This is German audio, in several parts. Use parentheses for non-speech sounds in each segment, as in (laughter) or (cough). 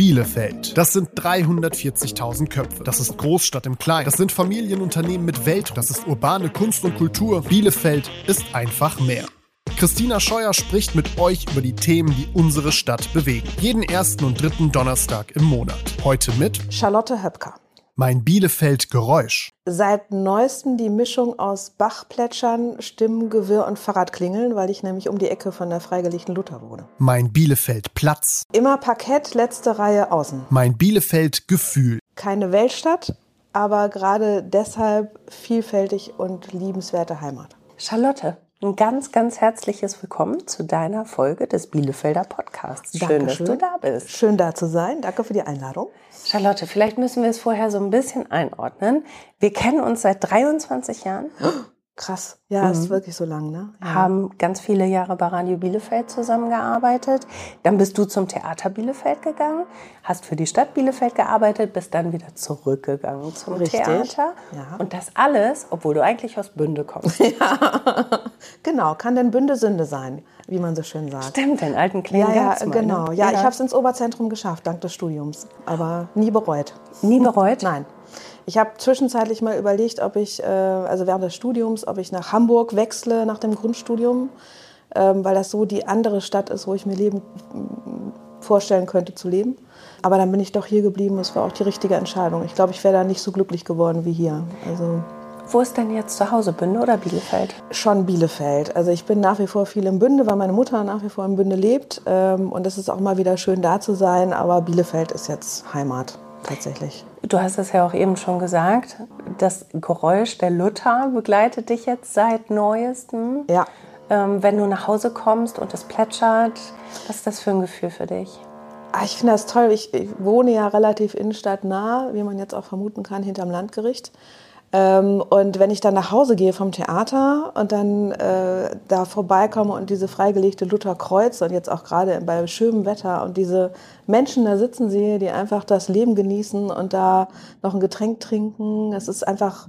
Bielefeld. Das sind 340.000 Köpfe. Das ist Großstadt im Kleinen. Das sind Familienunternehmen mit Welt. Das ist urbane Kunst und Kultur. Bielefeld ist einfach mehr. Christina Scheuer spricht mit euch über die Themen, die unsere Stadt bewegen. Jeden ersten und dritten Donnerstag im Monat. Heute mit Charlotte Höpker. Mein Bielefeld Geräusch. Seit neuestem die Mischung aus Bachplätschern, Stimmengewirr und Fahrradklingeln, weil ich nämlich um die Ecke von der freigelegten Luther wohne. Mein Bielefeld Platz. Immer Parkett, letzte Reihe außen. Mein Bielefeld Gefühl. Keine Weltstadt, aber gerade deshalb vielfältig und liebenswerte Heimat. Charlotte, ein ganz, ganz herzliches Willkommen zu deiner Folge des Bielefelder Podcasts. Schön, Dankeschön. dass du da bist. Schön da zu sein. Danke für die Einladung. Charlotte, vielleicht müssen wir es vorher so ein bisschen einordnen. Wir kennen uns seit 23 Jahren, (gasps) Krass. Ja, ist wirklich so lang, ne? Ja. haben ganz viele Jahre bei Radio Bielefeld zusammengearbeitet. Dann bist du zum Theater Bielefeld gegangen, hast für die Stadt Bielefeld gearbeitet, bist dann wieder zurückgegangen zum Richtig. Theater. Ja. Und das alles, obwohl du eigentlich aus Bünde kommst. (laughs) Genau, kann denn Bünde Sünde sein, wie man so schön sagt. Stimmt, den alten kleinen Ja, ja, ne? genau. Ja, ich habe es ins Oberzentrum geschafft, dank des Studiums. Aber nie bereut. Nie bereut? (laughs) Nein. Ich habe zwischenzeitlich mal überlegt, ob ich, äh, also während des Studiums, ob ich nach Hamburg wechsle nach dem Grundstudium, ähm, weil das so die andere Stadt ist, wo ich mir Leben mm, vorstellen könnte zu leben. Aber dann bin ich doch hier geblieben. Es war auch die richtige Entscheidung. Ich glaube, ich wäre da nicht so glücklich geworden wie hier. Also Wo ist denn jetzt zu Hause, Bünde oder Bielefeld? schon Bielefeld. Also ich bin nach wie vor viel im Bünde, weil meine Mutter nach wie vor im Bünde lebt. Ähm, und es ist auch mal wieder schön da zu sein. Aber Bielefeld ist jetzt Heimat tatsächlich. Du hast es ja auch eben schon gesagt, das Geräusch der Luther begleitet dich jetzt seit neuestem. Ja. Ähm, wenn du nach Hause kommst und es plätschert, was ist das für ein Gefühl für dich? Ah, Ich finde das toll. Ich, ich wohne ja relativ innenstadtnah, wie man jetzt auch vermuten kann, hinterm Landgericht. Ähm, und wenn ich dann nach Hause gehe vom Theater und dann äh, da vorbeikomme und diese freigelegte Luther Kreuz und jetzt auch gerade bei schönem Wetter und diese Menschen da sitzen sehe, die einfach das Leben genießen und da noch ein Getränk trinken, es ist einfach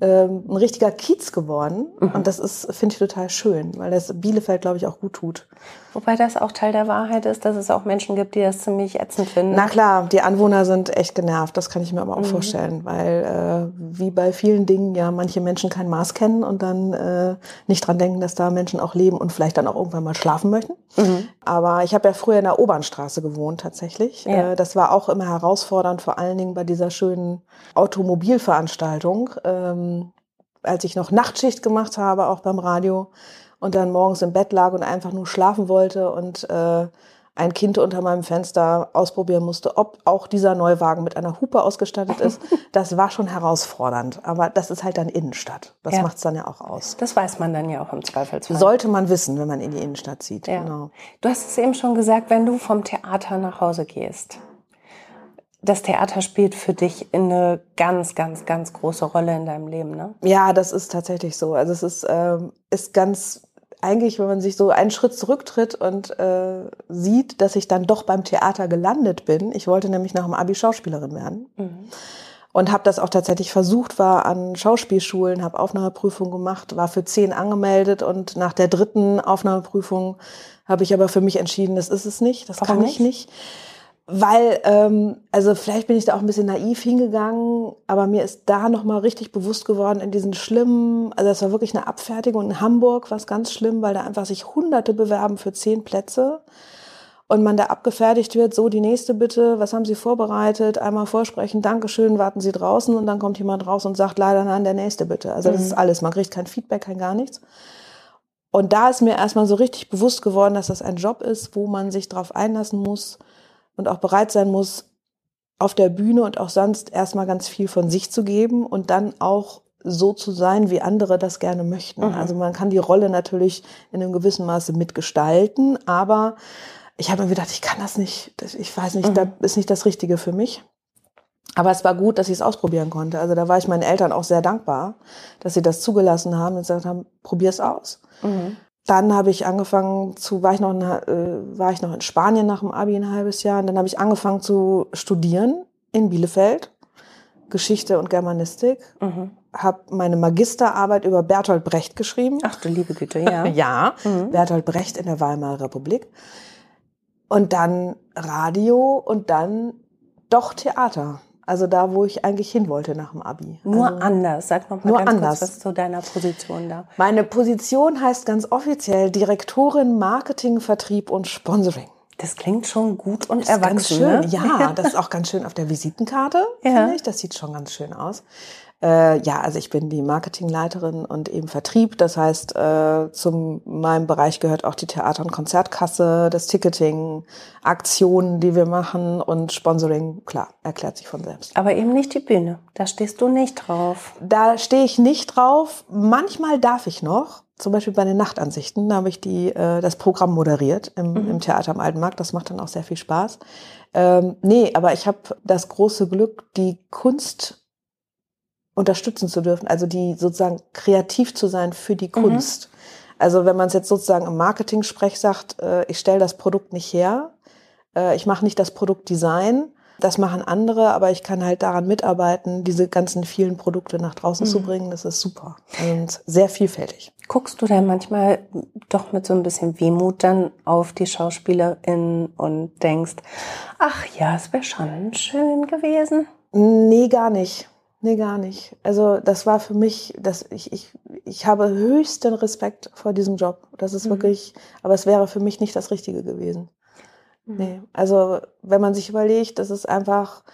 ähm, ein richtiger Kiez geworden. Und das ist, finde ich, total schön, weil das Bielefeld, glaube ich, auch gut tut. Wobei das auch Teil der Wahrheit ist, dass es auch Menschen gibt, die das ziemlich ätzend finden. Na klar, die Anwohner sind echt genervt, das kann ich mir aber auch vorstellen, weil äh, wie bei vielen Dingen ja manche Menschen kein Maß kennen und dann äh, nicht dran denken, dass da Menschen auch leben und vielleicht dann auch irgendwann mal schlafen möchten. Aber ich habe ja früher in der Obernstraße gewohnt tatsächlich. Ja. Äh, das war auch immer herausfordernd, vor allen Dingen bei dieser schönen Automobilveranstaltung, ähm, als ich noch Nachtschicht gemacht habe, auch beim Radio und dann morgens im Bett lag und einfach nur schlafen wollte und äh, ein Kind unter meinem Fenster ausprobieren musste, ob auch dieser Neuwagen mit einer Hupe ausgestattet ist. (laughs) Das war schon herausfordernd. Aber das ist halt dann Innenstadt. Das Ja. macht's dann ja auch aus. Das weiß man dann ja auch im Zweifelsfall. Sollte man wissen, wenn man in die Innenstadt zieht. Ja. Genau. Du hast es eben schon gesagt, wenn du vom Theater nach Hause gehst. Das Theater spielt für dich eine ganz, ganz, ganz große Rolle in deinem Leben, ne? Ja, das ist tatsächlich so. Also es ist, ähm, ist ganz eigentlich, wenn man sich so einen Schritt zurücktritt und äh, sieht, dass ich dann doch beim Theater gelandet bin. Ich wollte nämlich nach dem Abi Schauspielerin werden. Und habe das auch tatsächlich versucht, war an Schauspielschulen, habe Aufnahmeprüfung gemacht, war für zehn angemeldet und nach der dritten Aufnahmeprüfung habe ich aber für mich entschieden, das ist es nicht, das Warum kann ich nicht? nicht. Weil, ähm, also vielleicht bin ich da auch ein bisschen naiv hingegangen, aber mir ist da nochmal richtig bewusst geworden in diesen schlimmen, also es war wirklich eine Abfertigung in Hamburg, was ganz schlimm, weil da einfach sich Hunderte bewerben für zehn Plätze und man da abgefertigt wird, so die nächste bitte, was haben Sie vorbereitet, einmal vorsprechen, Dankeschön, warten Sie draußen und dann kommt jemand raus und sagt leider nein, der nächste bitte. Also das ist alles, man kriegt kein Feedback, kein gar nichts. Und da ist mir erstmal so richtig bewusst geworden, dass das ein Job ist, wo man sich drauf einlassen muss und auch bereit sein muss, auf der Bühne und auch sonst erstmal ganz viel von sich zu geben und dann auch so zu sein, wie andere das gerne möchten. Also man kann die Rolle natürlich in einem gewissen Maße mitgestalten, aber ich habe mir gedacht, ich kann das nicht, das- ich weiß nicht, da ist nicht das Richtige für mich. Aber es war gut, dass ich es ausprobieren konnte. Also da war ich meinen Eltern auch sehr dankbar, dass sie das zugelassen haben und gesagt haben, probier es aus. Dann habe ich angefangen zu, war ich noch, in, äh, war ich noch in Spanien nach dem Abi ein halbes Jahr. Und dann habe ich angefangen zu studieren in Bielefeld, Geschichte und Germanistik. Habe meine Magisterarbeit über Bertolt Brecht geschrieben. Ach du liebe Güte, ja. (laughs) Ja, Bertolt Brecht in der Weimarer Republik. und dann Radio und dann doch Theater. Also da, wo ich eigentlich hin wollte nach dem Abi. Nur also, anders. Sag noch mal nur ganz anders. kurz was zu deiner Position da. Meine Position heißt ganz offiziell Direktorin Marketing, Vertrieb und Sponsoring. Das klingt schon gut und Das ist erwachsen. ganz schön. Ne? Ja, (laughs) das ist auch ganz schön auf der Visitenkarte, Ja. finde ich. Das sieht schon ganz schön aus. Äh, ja, also ich bin die Marketingleiterin und eben Vertrieb. Das heißt, äh, zu meinem Bereich gehört auch die Theater- und Konzertkasse, das Ticketing, Aktionen, die wir machen und Sponsoring. Klar, erklärt sich von selbst. Aber eben nicht die Bühne. Da stehst du nicht drauf. Da stehe ich nicht drauf. Manchmal darf ich noch. Zum Beispiel bei den Nachtansichten, da habe ich die, äh, das Programm moderiert im, im Theater am Alten Markt. Das macht dann auch sehr viel Spaß. Ähm, nee, aber ich habe das große Glück, die Kunst unterstützen zu dürfen, also die sozusagen kreativ zu sein für die Kunst. Also wenn man es jetzt sozusagen im Marketing-Sprech sagt, äh, ich stelle das Produkt nicht her, äh, ich mache nicht das Produktdesign, das machen andere, aber ich kann halt daran mitarbeiten, diese ganzen vielen Produkte nach draußen zu bringen. Das ist super und sehr vielfältig. Guckst du da manchmal doch mit so ein bisschen Wehmut dann auf die SchauspielerInnen und denkst, ach ja, es wäre schon schön gewesen? Nee, gar nicht. Nee, gar nicht. Also das war für mich, dass ich, ich, ich habe höchsten Respekt vor diesem Job. Das ist wirklich, aber es wäre für mich nicht das Richtige gewesen. Nee. Also wenn man sich überlegt, das ist einfach,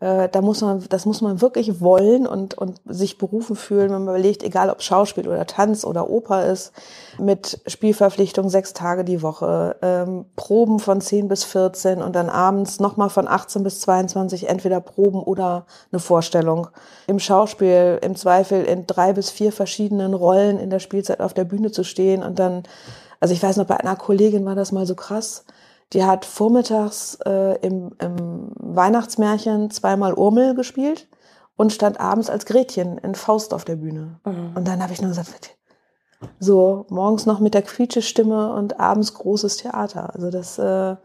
äh, da muss man, das muss man wirklich wollen und, und sich berufen fühlen, wenn man überlegt, egal ob Schauspiel oder Tanz oder Oper ist, mit Spielverpflichtung sechs Tage die Woche, ähm, Proben von 10 bis 14 und dann abends nochmal von 18 bis 22 entweder Proben oder eine Vorstellung. Im Schauspiel im Zweifel in drei bis vier verschiedenen Rollen in der Spielzeit auf der Bühne zu stehen und dann, also ich weiß noch, bei einer Kollegin war das mal so krass, die hat vormittags äh, im, im Weihnachtsmärchen zweimal Urmel gespielt und stand abends als Gretchen in Faust auf der Bühne. Und dann habe ich nur gesagt, so morgens noch mit der Quietschestimme und abends großes Theater. Also das äh,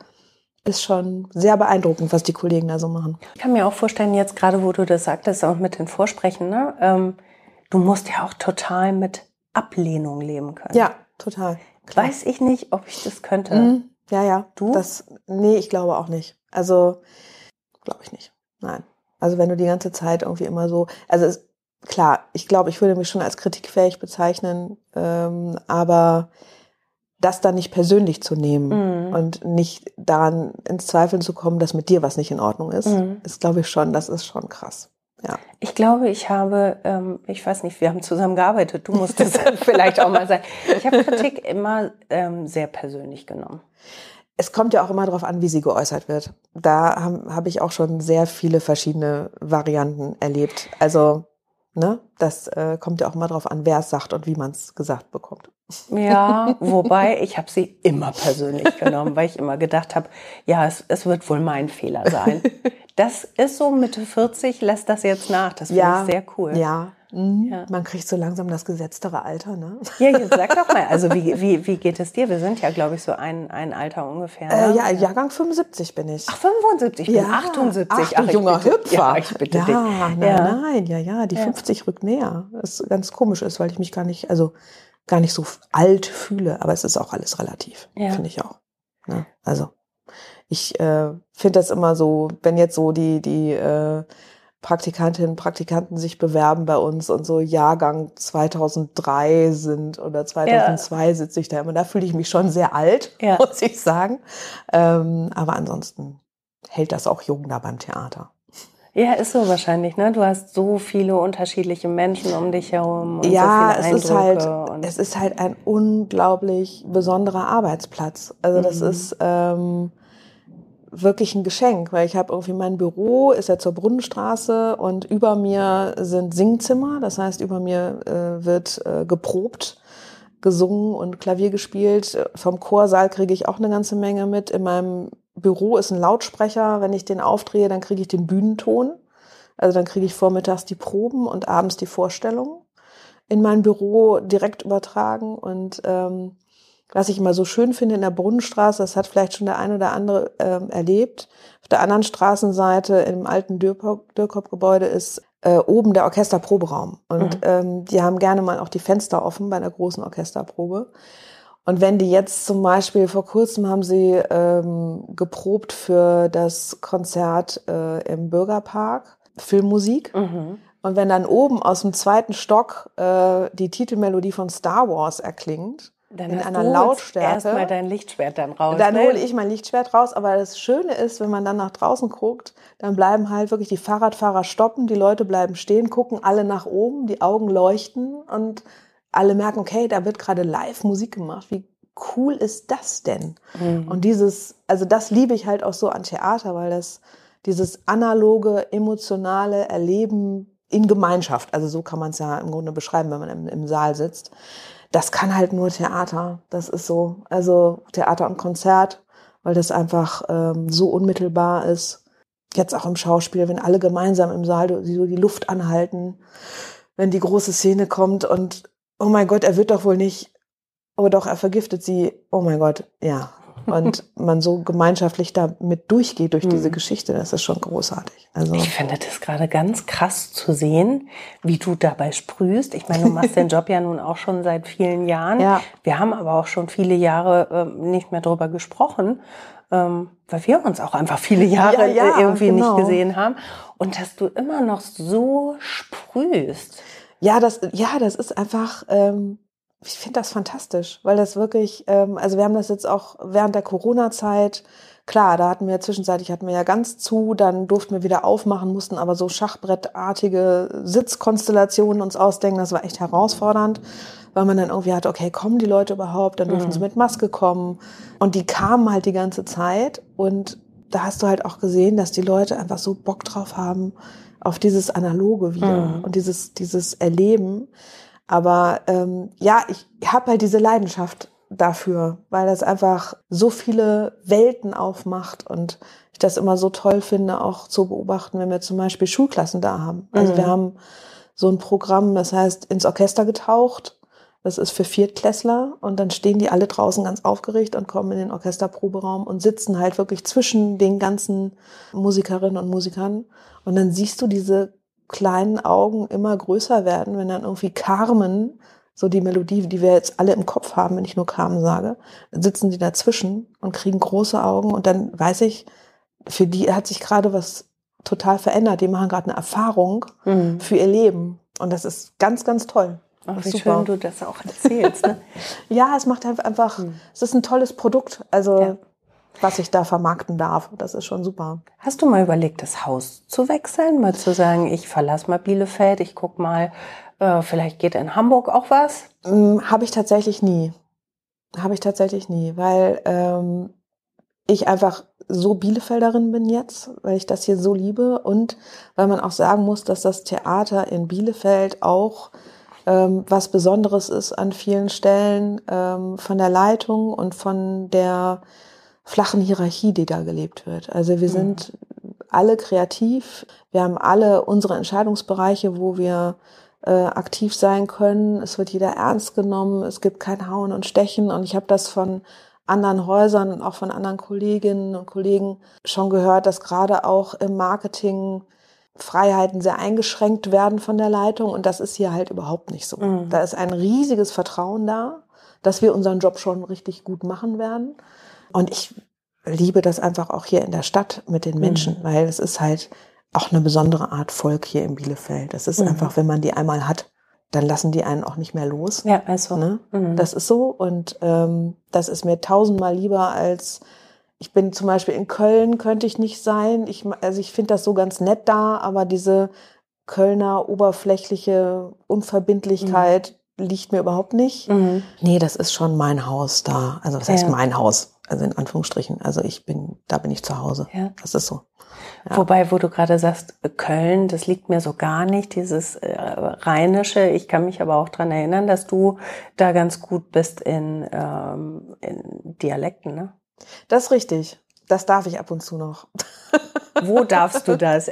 ist schon sehr beeindruckend, was die Kollegen da so machen. Ich kann mir auch vorstellen, jetzt gerade wo du das sagtest, auch mit den Vorsprechen, ne? ähm, du musst ja auch total mit Ablehnung leben können. Ja, total. Weiß ich nicht, ob ich das könnte. Mhm. Ja, ja. Du? Das, nee, ich glaube auch nicht. Also, glaube ich nicht. Nein. Also, wenn du die ganze Zeit irgendwie immer so, also es, klar, ich glaube, ich würde mich schon als kritikfähig bezeichnen, ähm, aber das dann nicht persönlich zu nehmen Mhm. und nicht daran ins Zweifeln zu kommen, dass mit dir was nicht in Ordnung ist, Mhm. ist, glaube ich, schon, das ist schon krass. Ja. Ich glaube, ich habe, ähm, ich weiß nicht, wir haben zusammen gearbeitet, du musst es vielleicht auch mal sein. Ich habe Kritik immer ähm, sehr persönlich genommen. Es kommt ja auch immer darauf an, wie sie geäußert wird. Da habe hab ich auch schon sehr viele verschiedene Varianten erlebt. Also, ne, das äh, kommt ja auch immer darauf an, wer es sagt und wie man es gesagt bekommt. Ja, wobei ich habe sie immer persönlich genommen, weil ich immer gedacht habe, ja, es, es wird wohl mein Fehler sein. (laughs) Das ist so Mitte 40, lässt das jetzt nach. Das finde ich sehr cool. Ja. Mhm. Ja. Man kriegt so langsam das gesetztere Alter, ne? Ja, jetzt sag doch mal, also (laughs) wie, wie, wie geht es dir? Wir sind ja, glaube ich, so ein, ein Alter ungefähr. Äh, ne? ja, Jahrgang 75 bin ich. Ach, 75, ich bin 78. Ach, ich junger bitte- Hüpfer. Ja, ich bitte ja, dich. Nein, Ja. nein, ja, ja, die Ja. 50 rückt näher. Was ganz komisch ist, weil ich mich gar nicht, also gar nicht so alt fühle, aber es ist auch alles relativ, Ja. finde ich auch. Ne? Also ich äh, finde das immer so, wenn jetzt so die, die äh, Praktikantinnen und Praktikanten sich bewerben bei uns und so Jahrgang 2003 sind oder 2002 sitze ich da immer, da fühle ich mich schon sehr alt, Ja. (laughs) muss ich sagen. Ähm, aber ansonsten hält das auch jung da beim Theater. Ja, ist so wahrscheinlich, ne? Du hast so viele unterschiedliche Menschen um dich herum und ja, so es viele ist halt, Eindrücke es ist halt ein unglaublich besonderer Arbeitsplatz. Also das Mhm. ist ähm, wirklich ein Geschenk, weil ich habe irgendwie mein Büro ist ja zur Brunnenstraße und über mir sind Singzimmer. Das heißt, über mir äh, wird äh, geprobt, gesungen und Klavier gespielt. Vom Chorsaal kriege ich auch eine ganze Menge mit. In meinem Büro ist ein Lautsprecher. Wenn ich den aufdrehe, dann kriege ich den Bühnenton. Also dann kriege ich vormittags die Proben und abends die Vorstellungen in mein Büro direkt übertragen. Und ähm, was ich immer so schön finde in der Brunnenstraße, das hat vielleicht schon der ein oder andere ähm, erlebt. Auf der anderen Straßenseite im alten Dürkop-Gebäude ist äh, oben der Orchesterproberaum. Und Mhm. ähm, die haben gerne mal auch die Fenster offen bei einer großen Orchesterprobe. Und wenn die jetzt zum Beispiel, vor kurzem haben sie ähm, geprobt für das Konzert äh, im Bürgerpark, Filmmusik. Mhm. Und wenn dann oben aus dem zweiten Stock äh, die Titelmelodie von Star Wars erklingt, dann in einer Lautstärke. Erstmal dein Lichtschwert dann raus. Dann ne? hole ich mein Lichtschwert raus. Aber das Schöne ist, wenn man dann nach draußen guckt, dann bleiben halt wirklich die Fahrradfahrer stoppen, die Leute bleiben stehen, gucken alle nach oben, die Augen leuchten und alle merken, okay, da wird gerade live Musik gemacht. Wie cool ist das denn? Mhm. Und dieses, also das liebe ich halt auch so an Theater, weil das dieses analoge, emotionale Erleben in Gemeinschaft, also so kann man es ja im Grunde beschreiben, wenn man im, im Saal sitzt. Das kann halt nur Theater. Das ist so, also Theater und Konzert, weil das einfach ähm, so unmittelbar ist. Jetzt auch im Schauspiel, wenn alle gemeinsam im Saal so die Luft anhalten, wenn die große Szene kommt und oh mein Gott, er wird doch wohl nicht, oh doch, er vergiftet sie, oh mein Gott, ja. Und man so gemeinschaftlich damit durchgeht durch diese mhm. Geschichte, das ist schon großartig. Also ich finde das gerade ganz krass zu sehen, wie du dabei sprühst. Ich meine, du machst den (laughs) Job ja nun auch schon seit vielen Jahren. Ja. Wir haben aber auch schon viele Jahre äh, nicht mehr drüber gesprochen, ähm, weil wir uns auch einfach viele Jahre ja, ja, irgendwie genau. nicht gesehen haben. Und dass du immer noch so sprühst. Ja, das, ja, das ist einfach, ähm, ich finde das fantastisch, weil das wirklich, ähm, also wir haben das jetzt auch während der Corona-Zeit, klar, da hatten wir zwischenzeitlich hatten wir ja ganz zu, dann durften wir wieder aufmachen, mussten aber so schachbrettartige Sitzkonstellationen uns ausdenken, das war echt herausfordernd, weil man dann irgendwie hatte, okay, kommen die Leute überhaupt, dann durften mhm. sie mit Maske kommen und die kamen halt die ganze Zeit und da hast du halt auch gesehen, dass die Leute einfach so Bock drauf haben, auf dieses Analoge wieder mhm. und dieses, dieses Erleben. Aber ähm, ja, ich habe halt diese Leidenschaft dafür, weil das einfach so viele Welten aufmacht und ich das immer so toll finde, auch zu beobachten, wenn wir zum Beispiel Schulklassen da haben. Also mhm. wir haben so ein Programm, das heißt ins Orchester getaucht. Das ist für Viertklässler und dann stehen die alle draußen ganz aufgeregt und kommen in den Orchesterproberaum und sitzen halt wirklich zwischen den ganzen Musikerinnen und Musikern und dann siehst du diese kleinen Augen immer größer werden, wenn dann irgendwie Carmen, so die Melodie, die wir jetzt alle im Kopf haben, wenn ich nur Carmen sage, sitzen die dazwischen und kriegen große Augen und dann weiß ich, für die hat sich gerade was total verändert. Die machen gerade eine Erfahrung mhm. für ihr Leben und das ist ganz, ganz toll. Ach, wie super. schön du das auch erzählst. Ne? (laughs) ja, es macht halt einfach, mhm. es ist ein tolles Produkt. Also ja was ich da vermarkten darf. Das ist schon super. Hast du mal überlegt, das Haus zu wechseln? Mal zu sagen, ich verlasse mal Bielefeld, ich guck mal, äh, vielleicht geht in Hamburg auch was? Hm, Habe ich tatsächlich nie. Habe ich tatsächlich nie, weil ähm, ich einfach so Bielefelderin bin jetzt, weil ich das hier so liebe und weil man auch sagen muss, dass das Theater in Bielefeld auch ähm, was Besonderes ist an vielen Stellen ähm, von der Leitung und von der flachen Hierarchie, die da gelebt wird. Also wir mhm. sind alle kreativ, wir haben alle unsere Entscheidungsbereiche, wo wir äh, aktiv sein können. Es wird jeder ernst genommen, es gibt kein Hauen und Stechen und ich habe das von anderen Häusern und auch von anderen Kolleginnen und Kollegen schon gehört, dass gerade auch im Marketing Freiheiten sehr eingeschränkt werden von der Leitung und das ist hier halt überhaupt nicht so. Mhm. Da ist ein riesiges Vertrauen da, dass wir unseren Job schon richtig gut machen werden. Und ich liebe das einfach auch hier in der Stadt mit den Menschen, mhm. weil es ist halt auch eine besondere Art Volk hier in Bielefeld. Das ist mhm. einfach, wenn man die einmal hat, dann lassen die einen auch nicht mehr los. Ja, also. Ne? Mhm. Das ist so und ähm, das ist mir tausendmal lieber als ich bin zum Beispiel in Köln, könnte ich nicht sein. Ich, also ich finde das so ganz nett da, aber diese Kölner oberflächliche Unverbindlichkeit mhm. liegt mir überhaupt nicht. Mhm. Nee, das ist schon mein Haus da. Also was heißt ja. mein Haus? Also in Anführungsstrichen. Also ich bin, da bin ich zu Hause. Ja. Das ist so. Ja. Wobei, wo du gerade sagst, Köln, das liegt mir so gar nicht, dieses äh, Rheinische. Ich kann mich aber auch dran erinnern, dass du da ganz gut bist in, ähm, in Dialekten, ne? Das ist richtig. Das darf ich ab und zu noch. (laughs) Wo darfst du das?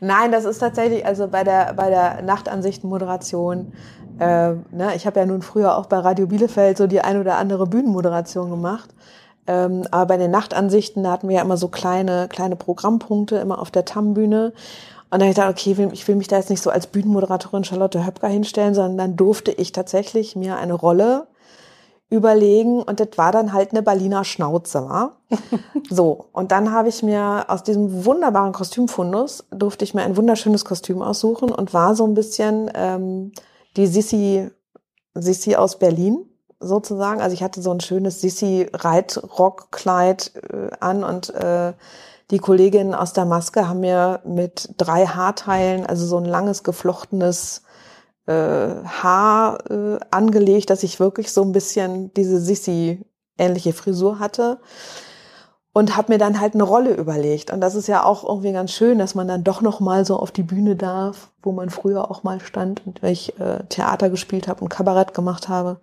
Nein, das ist tatsächlich, also bei der, bei der Nachtansichtenmoderation, äh, ne, ich habe ja nun früher auch bei Radio Bielefeld so die ein oder andere Bühnenmoderation gemacht. Ähm, aber bei den Nachtansichten, da hatten wir ja immer so kleine, kleine Programmpunkte, immer auf der TAM-Bühne. Und dann habe ich gedacht, okay, ich will mich da jetzt nicht so als Bühnenmoderatorin Charlotte Höpker hinstellen, sondern dann durfte ich tatsächlich mir eine Rolle überlegen und das war dann halt eine Berliner Schnauze, war. (laughs) so, und dann habe ich mir aus diesem wunderbaren Kostümfundus, durfte ich mir ein wunderschönes Kostüm aussuchen und war so ein bisschen ähm, die Sissi, Sissi aus Berlin sozusagen. Also ich hatte so ein schönes Sissi-Reitrockkleid äh, an und äh, die Kolleginnen aus der Maske haben mir mit drei Haarteilen, also so ein langes geflochtenes äh, Haar äh, angelegt, dass ich wirklich so ein bisschen diese Sissi-ähnliche Frisur hatte und habe mir dann halt eine Rolle überlegt und das ist ja auch irgendwie ganz schön, dass man dann doch noch mal so auf die Bühne darf, wo man früher auch mal stand und ich äh, Theater gespielt habe und Kabarett gemacht habe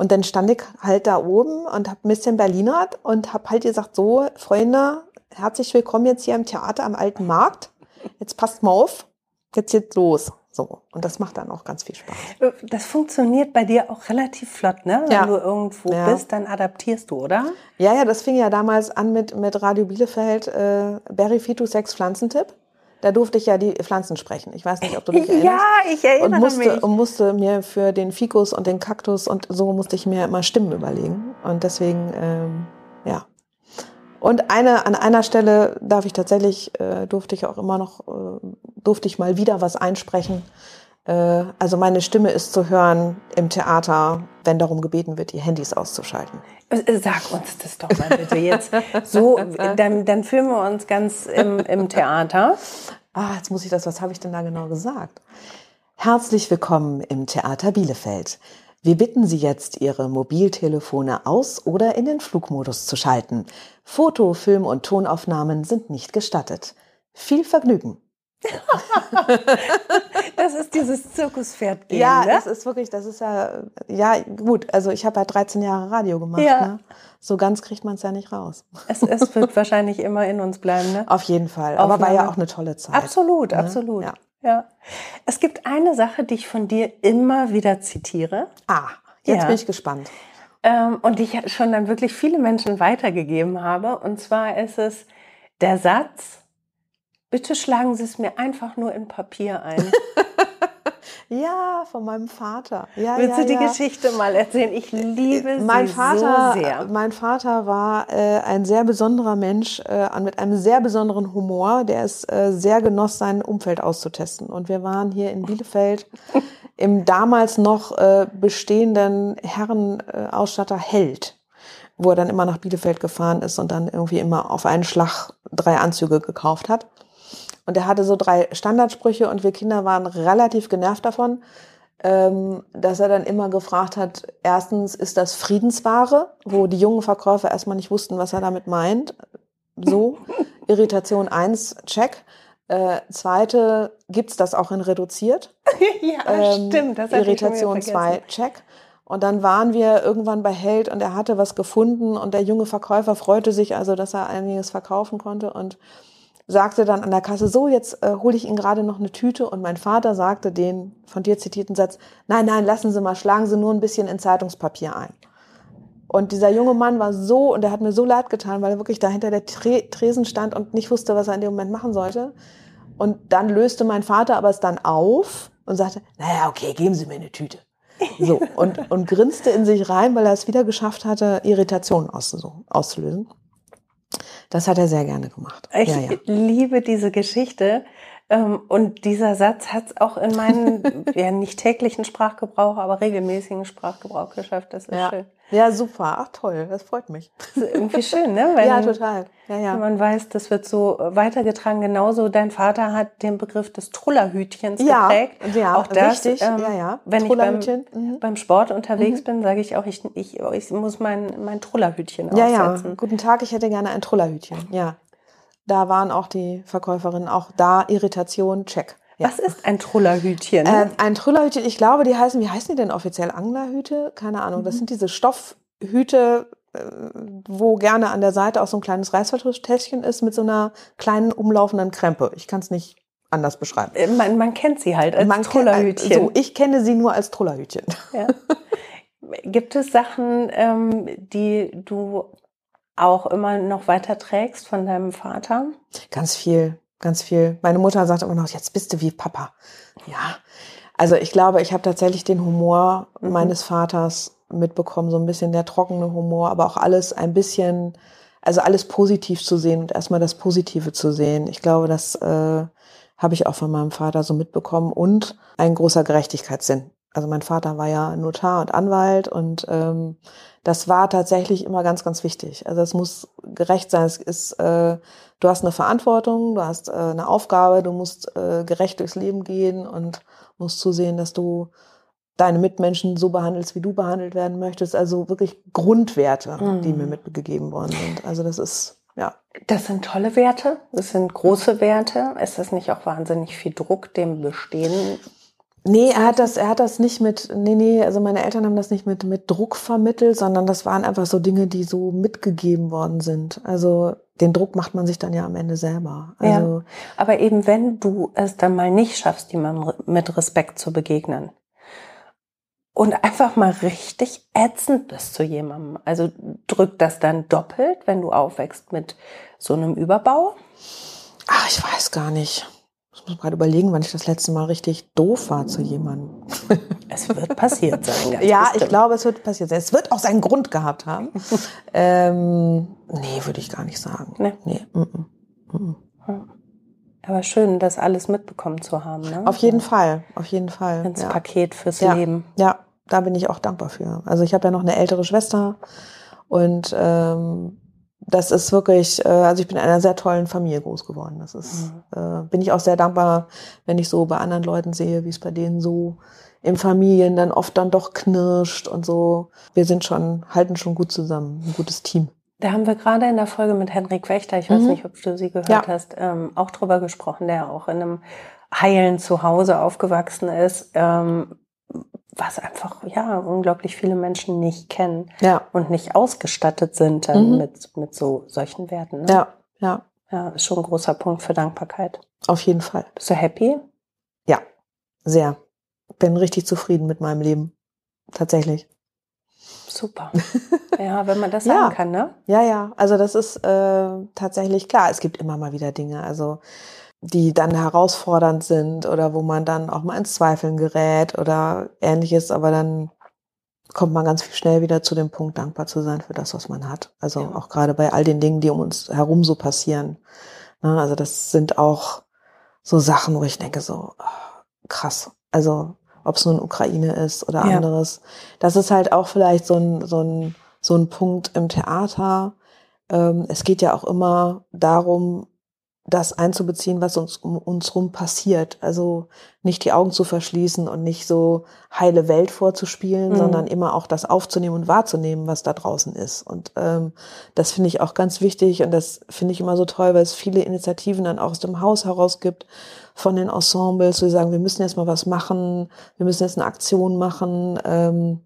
und dann stand ich halt da oben und habe ein bisschen Berlinert und habe halt gesagt so Freunde herzlich willkommen jetzt hier im Theater am Alten Markt jetzt passt mal auf jetzt geht's los so. Und das macht dann auch ganz viel Spaß. Das funktioniert bei dir auch relativ flott, ne? Wenn Ja. du irgendwo Ja. bist, dann adaptierst du, oder? Ja, ja, das fing ja damals an mit, mit Radio Bielefeld, äh, Berry Fitu Sex Pflanzentipp. Da durfte ich ja die Pflanzen sprechen. Ich weiß nicht, ob du dich (laughs) erinnerst. Ja, ich erinnere und musste, mich. und musste mir für den Fikus und den Kaktus und so musste ich mir immer Stimmen überlegen. Und deswegen, ähm, ja. Und eine, an einer Stelle darf ich tatsächlich, äh, durfte ich auch immer noch, äh, durfte ich mal wieder was einsprechen. Äh, also meine Stimme ist zu hören im Theater, wenn darum gebeten wird, die Handys auszuschalten. Äh, Sag uns das doch mal bitte jetzt. So, (laughs) dann, dann fühlen wir uns ganz im, im Theater. Ah, jetzt muss ich das, was habe ich denn da genau gesagt? Herzlich willkommen im Theater Bielefeld. Wir bitten Sie jetzt, Ihre Mobiltelefone aus oder in den Flugmodus zu schalten. Foto-, Film- und Tonaufnahmen sind nicht gestattet. Viel Vergnügen. (laughs) Das ist dieses Zirkuspferd gehen, ja, ne? das ist wirklich, das ist ja, ja gut, also ich habe ja 13 Jahre Radio gemacht. Ja. Ne? So ganz kriegt man es ja nicht raus. Es, es (laughs) wird wahrscheinlich immer in uns bleiben, ne? Auf jeden Fall. Aber war ja auch eine tolle Zeit. Absolut, Ne? absolut. Ja. Ja. Es gibt eine Sache, die ich von dir immer wieder zitiere Ah, jetzt Ja. bin ich gespannt. ähm, und die ich schon dann wirklich viele Menschen weitergegeben habe. Und zwar ist es der Satz, bitte schlagen Sie es mir einfach nur in Papier ein. (laughs) Ja, von meinem Vater. Ja, Willst ja, du die ja. Geschichte mal erzählen? Ich liebe mein sie Vater, so sehr. Mein Vater war äh, ein sehr besonderer Mensch äh, mit einem sehr besonderen Humor, der es äh, sehr genoss, sein Umfeld auszutesten. Und wir waren hier in Bielefeld (laughs) im damals noch äh, bestehenden Herrenausstatter Held, wo er dann immer nach Bielefeld gefahren ist und dann irgendwie immer auf einen Schlag drei Anzüge gekauft hat. Und er hatte so drei Standardsprüche und wir Kinder waren relativ genervt davon, ähm, dass er dann immer gefragt hat, erstens, ist das Friedensware, wo die jungen Verkäufer erstmal nicht wussten, was er damit meint. So, (laughs) Irritation eins check. Äh, zweite, gibt's das auch in reduziert? (laughs) ja, Ähm, stimmt. Das Irritation vergessen. 2, check. Und dann waren wir irgendwann bei Held und er hatte was gefunden und der junge Verkäufer freute sich also, dass er einiges verkaufen konnte und sagte dann an der Kasse, so, jetzt äh, hole ich Ihnen gerade noch eine Tüte und mein Vater sagte den von dir zitierten Satz, nein, nein, lassen Sie mal, schlagen Sie nur ein bisschen in Zeitungspapier ein. Und dieser junge Mann war so, und er hat mir so leid getan, weil er wirklich da hinter der Tre Tresen stand und nicht wusste, was er in dem Moment machen sollte. Und dann löste mein Vater aber es dann auf und sagte, naja, okay, geben Sie mir eine Tüte. So, und, und grinste in sich rein, weil er es wieder geschafft hatte, Irritationen auszu- auszulösen. Das hat er sehr gerne gemacht. Ich ja, ja. liebe diese Geschichte. Ähm, Und dieser Satz hat es auch in meinen, (laughs) ja, nicht täglichen Sprachgebrauch, aber regelmäßigen Sprachgebrauch geschafft. Das ist Ja. schön. Ja, super. Ach toll, das freut mich. Das ist irgendwie schön, ne? (laughs) Wenn ja, total. Ja, ja. Man weiß, das wird so weitergetragen. Genauso, dein Vater hat den Begriff des Trullerhütchens Ja, geprägt. ja, auch das, richtig. ähm, Ja, ja. Wenn ich beim, mhm. beim Sport unterwegs bin, sage ich auch, ich, ich, ich muss mein, mein Trullerhütchen Ja, ja. aufsetzen. Guten Tag, ich hätte gerne ein Trullerhütchen. Ja. Da waren auch die Verkäuferinnen auch da. Irritation, check. Ja. Was ist ein Trullerhütchen? Äh, ein Trullerhütchen, ich glaube, die heißen, wie heißen die denn offiziell? Anglerhüte? Keine Ahnung. Mhm. Das sind diese Stoffhüte, äh, wo gerne an der Seite auch so ein kleines Reißverschlusstäschchen ist mit so einer kleinen umlaufenden Krempe. Ich kann es nicht anders beschreiben. Äh, man, man kennt sie halt als Man kennt- Trullerhütchen. So, ich kenne sie nur als Trullerhütchen. Ja. (laughs) Gibt es Sachen, ähm, die du auch immer noch weiter trägst von deinem Vater? Ganz viel, ganz viel. Meine Mutter sagt immer noch, jetzt bist du wie Papa. Ja. Also ich glaube, ich habe tatsächlich den Humor Mhm. meines Vaters mitbekommen, so ein bisschen der trockene Humor, aber auch alles ein bisschen, also alles positiv zu sehen und erstmal das Positive zu sehen. Ich glaube, das äh, habe ich auch von meinem Vater so mitbekommen und ein großer Gerechtigkeitssinn. Also mein Vater war ja Notar und Anwalt und ähm, das war tatsächlich immer ganz, ganz wichtig. Also es muss gerecht sein. Es ist, äh, du hast eine Verantwortung, du hast äh, eine Aufgabe, du musst äh, gerecht durchs Leben gehen und musst zusehen, dass du deine Mitmenschen so behandelst, wie du behandelt werden möchtest. Also wirklich Grundwerte, mhm. die mir mitgegeben worden sind. Also das ist, ja. Das sind tolle Werte, das sind große Werte. Ist das nicht auch wahnsinnig viel Druck, dem Bestehen Nee, er hat das, er hat das nicht mit, nee, nee, also meine Eltern haben das nicht mit, mit Druck vermittelt, sondern das waren einfach so Dinge, die so mitgegeben worden sind. Also den Druck macht man sich dann ja am Ende selber. Also, ja, aber eben wenn du es dann mal nicht schaffst, jemandem mit Respekt zu begegnen und einfach mal richtig ätzend bist zu jemandem, also drückt das dann doppelt, wenn du aufwächst mit so einem Überbau? Ach, ich weiß gar nicht. Muss gerade überlegen, wann ich das letzte Mal richtig doof war zu jemandem. (laughs) Es wird passiert sein. ja, bestimmt. ich glaube, es wird passiert sein. Es wird auch seinen Grund gehabt haben. (laughs) ähm, nee, würde ich gar nicht sagen. Nee. nee. Mm -mm. Mm Aber schön, das alles mitbekommen zu haben. Ne? Auf jeden ja. Fall, auf jeden Fall. Ins ja. Paket fürs ja. Leben. Ja, da bin ich auch dankbar für. Also ich habe ja noch eine ältere Schwester und ähm, das ist wirklich, äh, also ich bin in einer sehr tollen Familie groß geworden. Das ist, mhm. äh, bin ich auch sehr dankbar, wenn ich so bei anderen Leuten sehe, wie es bei denen so im Familien dann oft dann doch knirscht und so. Wir sind schon, halten schon gut zusammen, ein gutes Team. Da haben wir gerade in der Folge mit Henrik Wächter, ich weiß mhm. nicht, ob du sie gehört ja. hast, ähm, auch drüber gesprochen, der auch in einem heilen Zuhause aufgewachsen ist. Ähm, was einfach ja unglaublich viele Menschen nicht kennen ja. und nicht ausgestattet sind dann mhm. mit, mit so solchen Werten. Ne? Ja, ja. Ja, ist schon ein großer Punkt für Dankbarkeit. Auf jeden Fall. Bist du happy? Ja, sehr. Bin richtig zufrieden mit meinem Leben. Tatsächlich. Super. (laughs) Ja, wenn man das sagen ja. kann, ne? Ja, ja. Also das ist äh, tatsächlich klar. Es gibt immer mal wieder Dinge. Also die dann herausfordernd sind oder wo man dann auch mal ins Zweifeln gerät oder ähnliches, aber dann kommt man ganz viel schnell wieder zu dem Punkt, dankbar zu sein für das, was man hat. Also ja. auch gerade bei all den Dingen, die um uns herum so passieren. Ne, also das sind auch so Sachen, wo ich denke, so oh, krass. Also ob es nun Ukraine ist oder ja. anderes. Das ist halt auch vielleicht so ein, so ein, so ein Punkt im Theater. Ähm, es geht ja auch immer darum, das einzubeziehen, was uns um uns rum passiert. Also nicht die Augen zu verschließen und nicht so heile Welt vorzuspielen, mhm. sondern immer auch das aufzunehmen und wahrzunehmen, was da draußen ist. Und ähm, das finde ich auch ganz wichtig und das finde ich immer so toll, weil es viele Initiativen dann auch aus dem Haus heraus gibt von den Ensembles, wo sie sagen, wir müssen jetzt mal was machen, wir müssen jetzt eine Aktion machen. Ähm,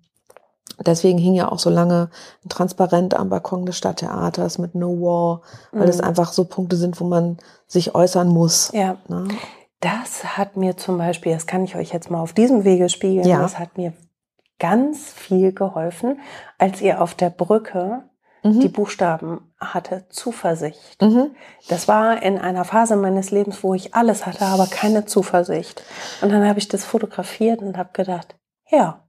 Deswegen hing ja auch so lange ein Transparent am Balkon des Stadttheaters mit No War, weil es mhm. einfach so Punkte sind, wo man sich äußern muss. Ja. Ne? Das hat mir zum Beispiel, das kann ich euch jetzt mal auf diesem Wege spiegeln, ja. das hat mir ganz viel geholfen, als ihr auf der Brücke mhm. die Buchstaben hatte, Zuversicht. Mhm. Das war in einer Phase meines Lebens, wo ich alles hatte, aber keine Zuversicht. Und dann habe ich das fotografiert und habe gedacht, ja,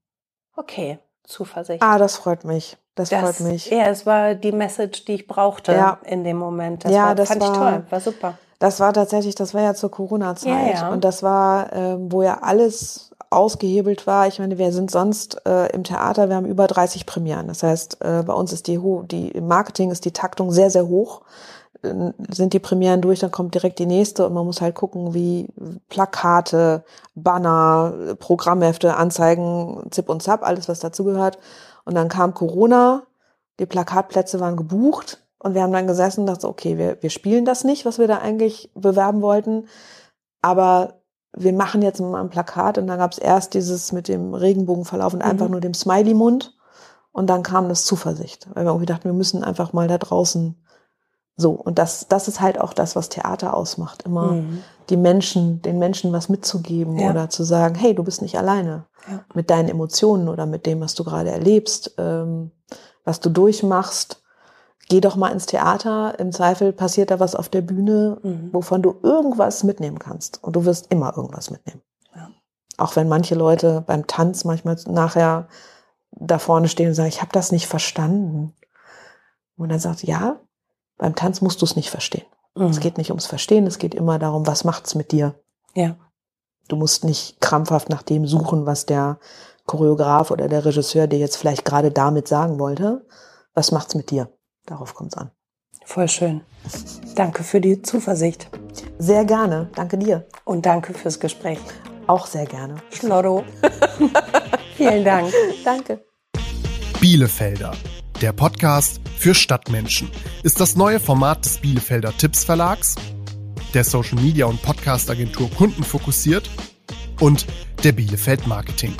okay, Zuversicht. Ah, das freut mich. Das, das, freut mich. Ja, es war die Message, die ich brauchte ja. in dem Moment. Das ja, war, das fand war, ich toll, war super. Das war tatsächlich, das war ja zur Corona-Zeit. Ja, ja. Und das war, ähm, wo ja alles ausgehebelt war. Ich meine, wir sind sonst äh, im Theater, wir haben über 30 Premieren. Das heißt, äh, bei uns ist die, die im Marketing ist die Taktung sehr, sehr hoch sind die Premieren durch, dann kommt direkt die nächste und man muss halt gucken, wie Plakate, Banner, Programmhefte, Anzeigen, Zip und Zap, alles was dazugehört. Und dann kam Corona, die Plakatplätze waren gebucht und wir haben dann gesessen und dachten, okay, wir, wir spielen das nicht, was wir da eigentlich bewerben wollten, aber wir machen jetzt mal ein Plakat und dann gab es erst dieses mit dem Regenbogenverlauf und mhm. einfach nur dem Smiley-Mund und dann kam das Zuversicht, weil wir irgendwie dachten, wir müssen einfach mal da draußen so, und das, das ist halt auch das, was Theater ausmacht, immer mhm. die Menschen, den Menschen was mitzugeben ja. oder zu sagen, hey, du bist nicht alleine ja. mit deinen Emotionen oder mit dem, was du gerade erlebst, ähm, was du durchmachst. Geh doch mal ins Theater, im Zweifel passiert da was auf der Bühne, mhm. wovon du irgendwas mitnehmen kannst. Und du wirst immer irgendwas mitnehmen. Ja. Auch wenn manche Leute beim Tanz manchmal nachher da vorne stehen und sagen, ich habe das nicht verstanden. Und dann sagt, ja, beim Tanz musst du es nicht verstehen. Mhm. Es geht nicht ums Verstehen, es geht immer darum, was macht's mit dir. Ja. Du musst nicht krampfhaft nach dem suchen, was der Choreograf oder der Regisseur dir jetzt vielleicht gerade damit sagen wollte. Was macht's mit dir? Darauf kommt's an. Voll schön. Danke für die Zuversicht. Sehr gerne. Danke dir. Und danke fürs Gespräch. Auch sehr gerne. Schlotto. (laughs) Vielen Dank. (laughs) Danke. Bielefelder. Der Podcast für Stadtmenschen ist das neue Format des Bielefelder Tipps Verlags, der Social Media und Podcast Agentur Kunden fokussiert und der Bielefeld Marketing.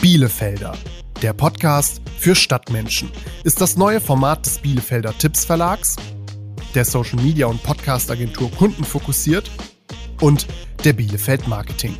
Bielefelder. Der Podcast für Stadtmenschen ist das neue Format des Bielefelder Tipps Verlags, der Social Media und Podcast Agentur Kunden fokussiert und der Bielefeld Marketing.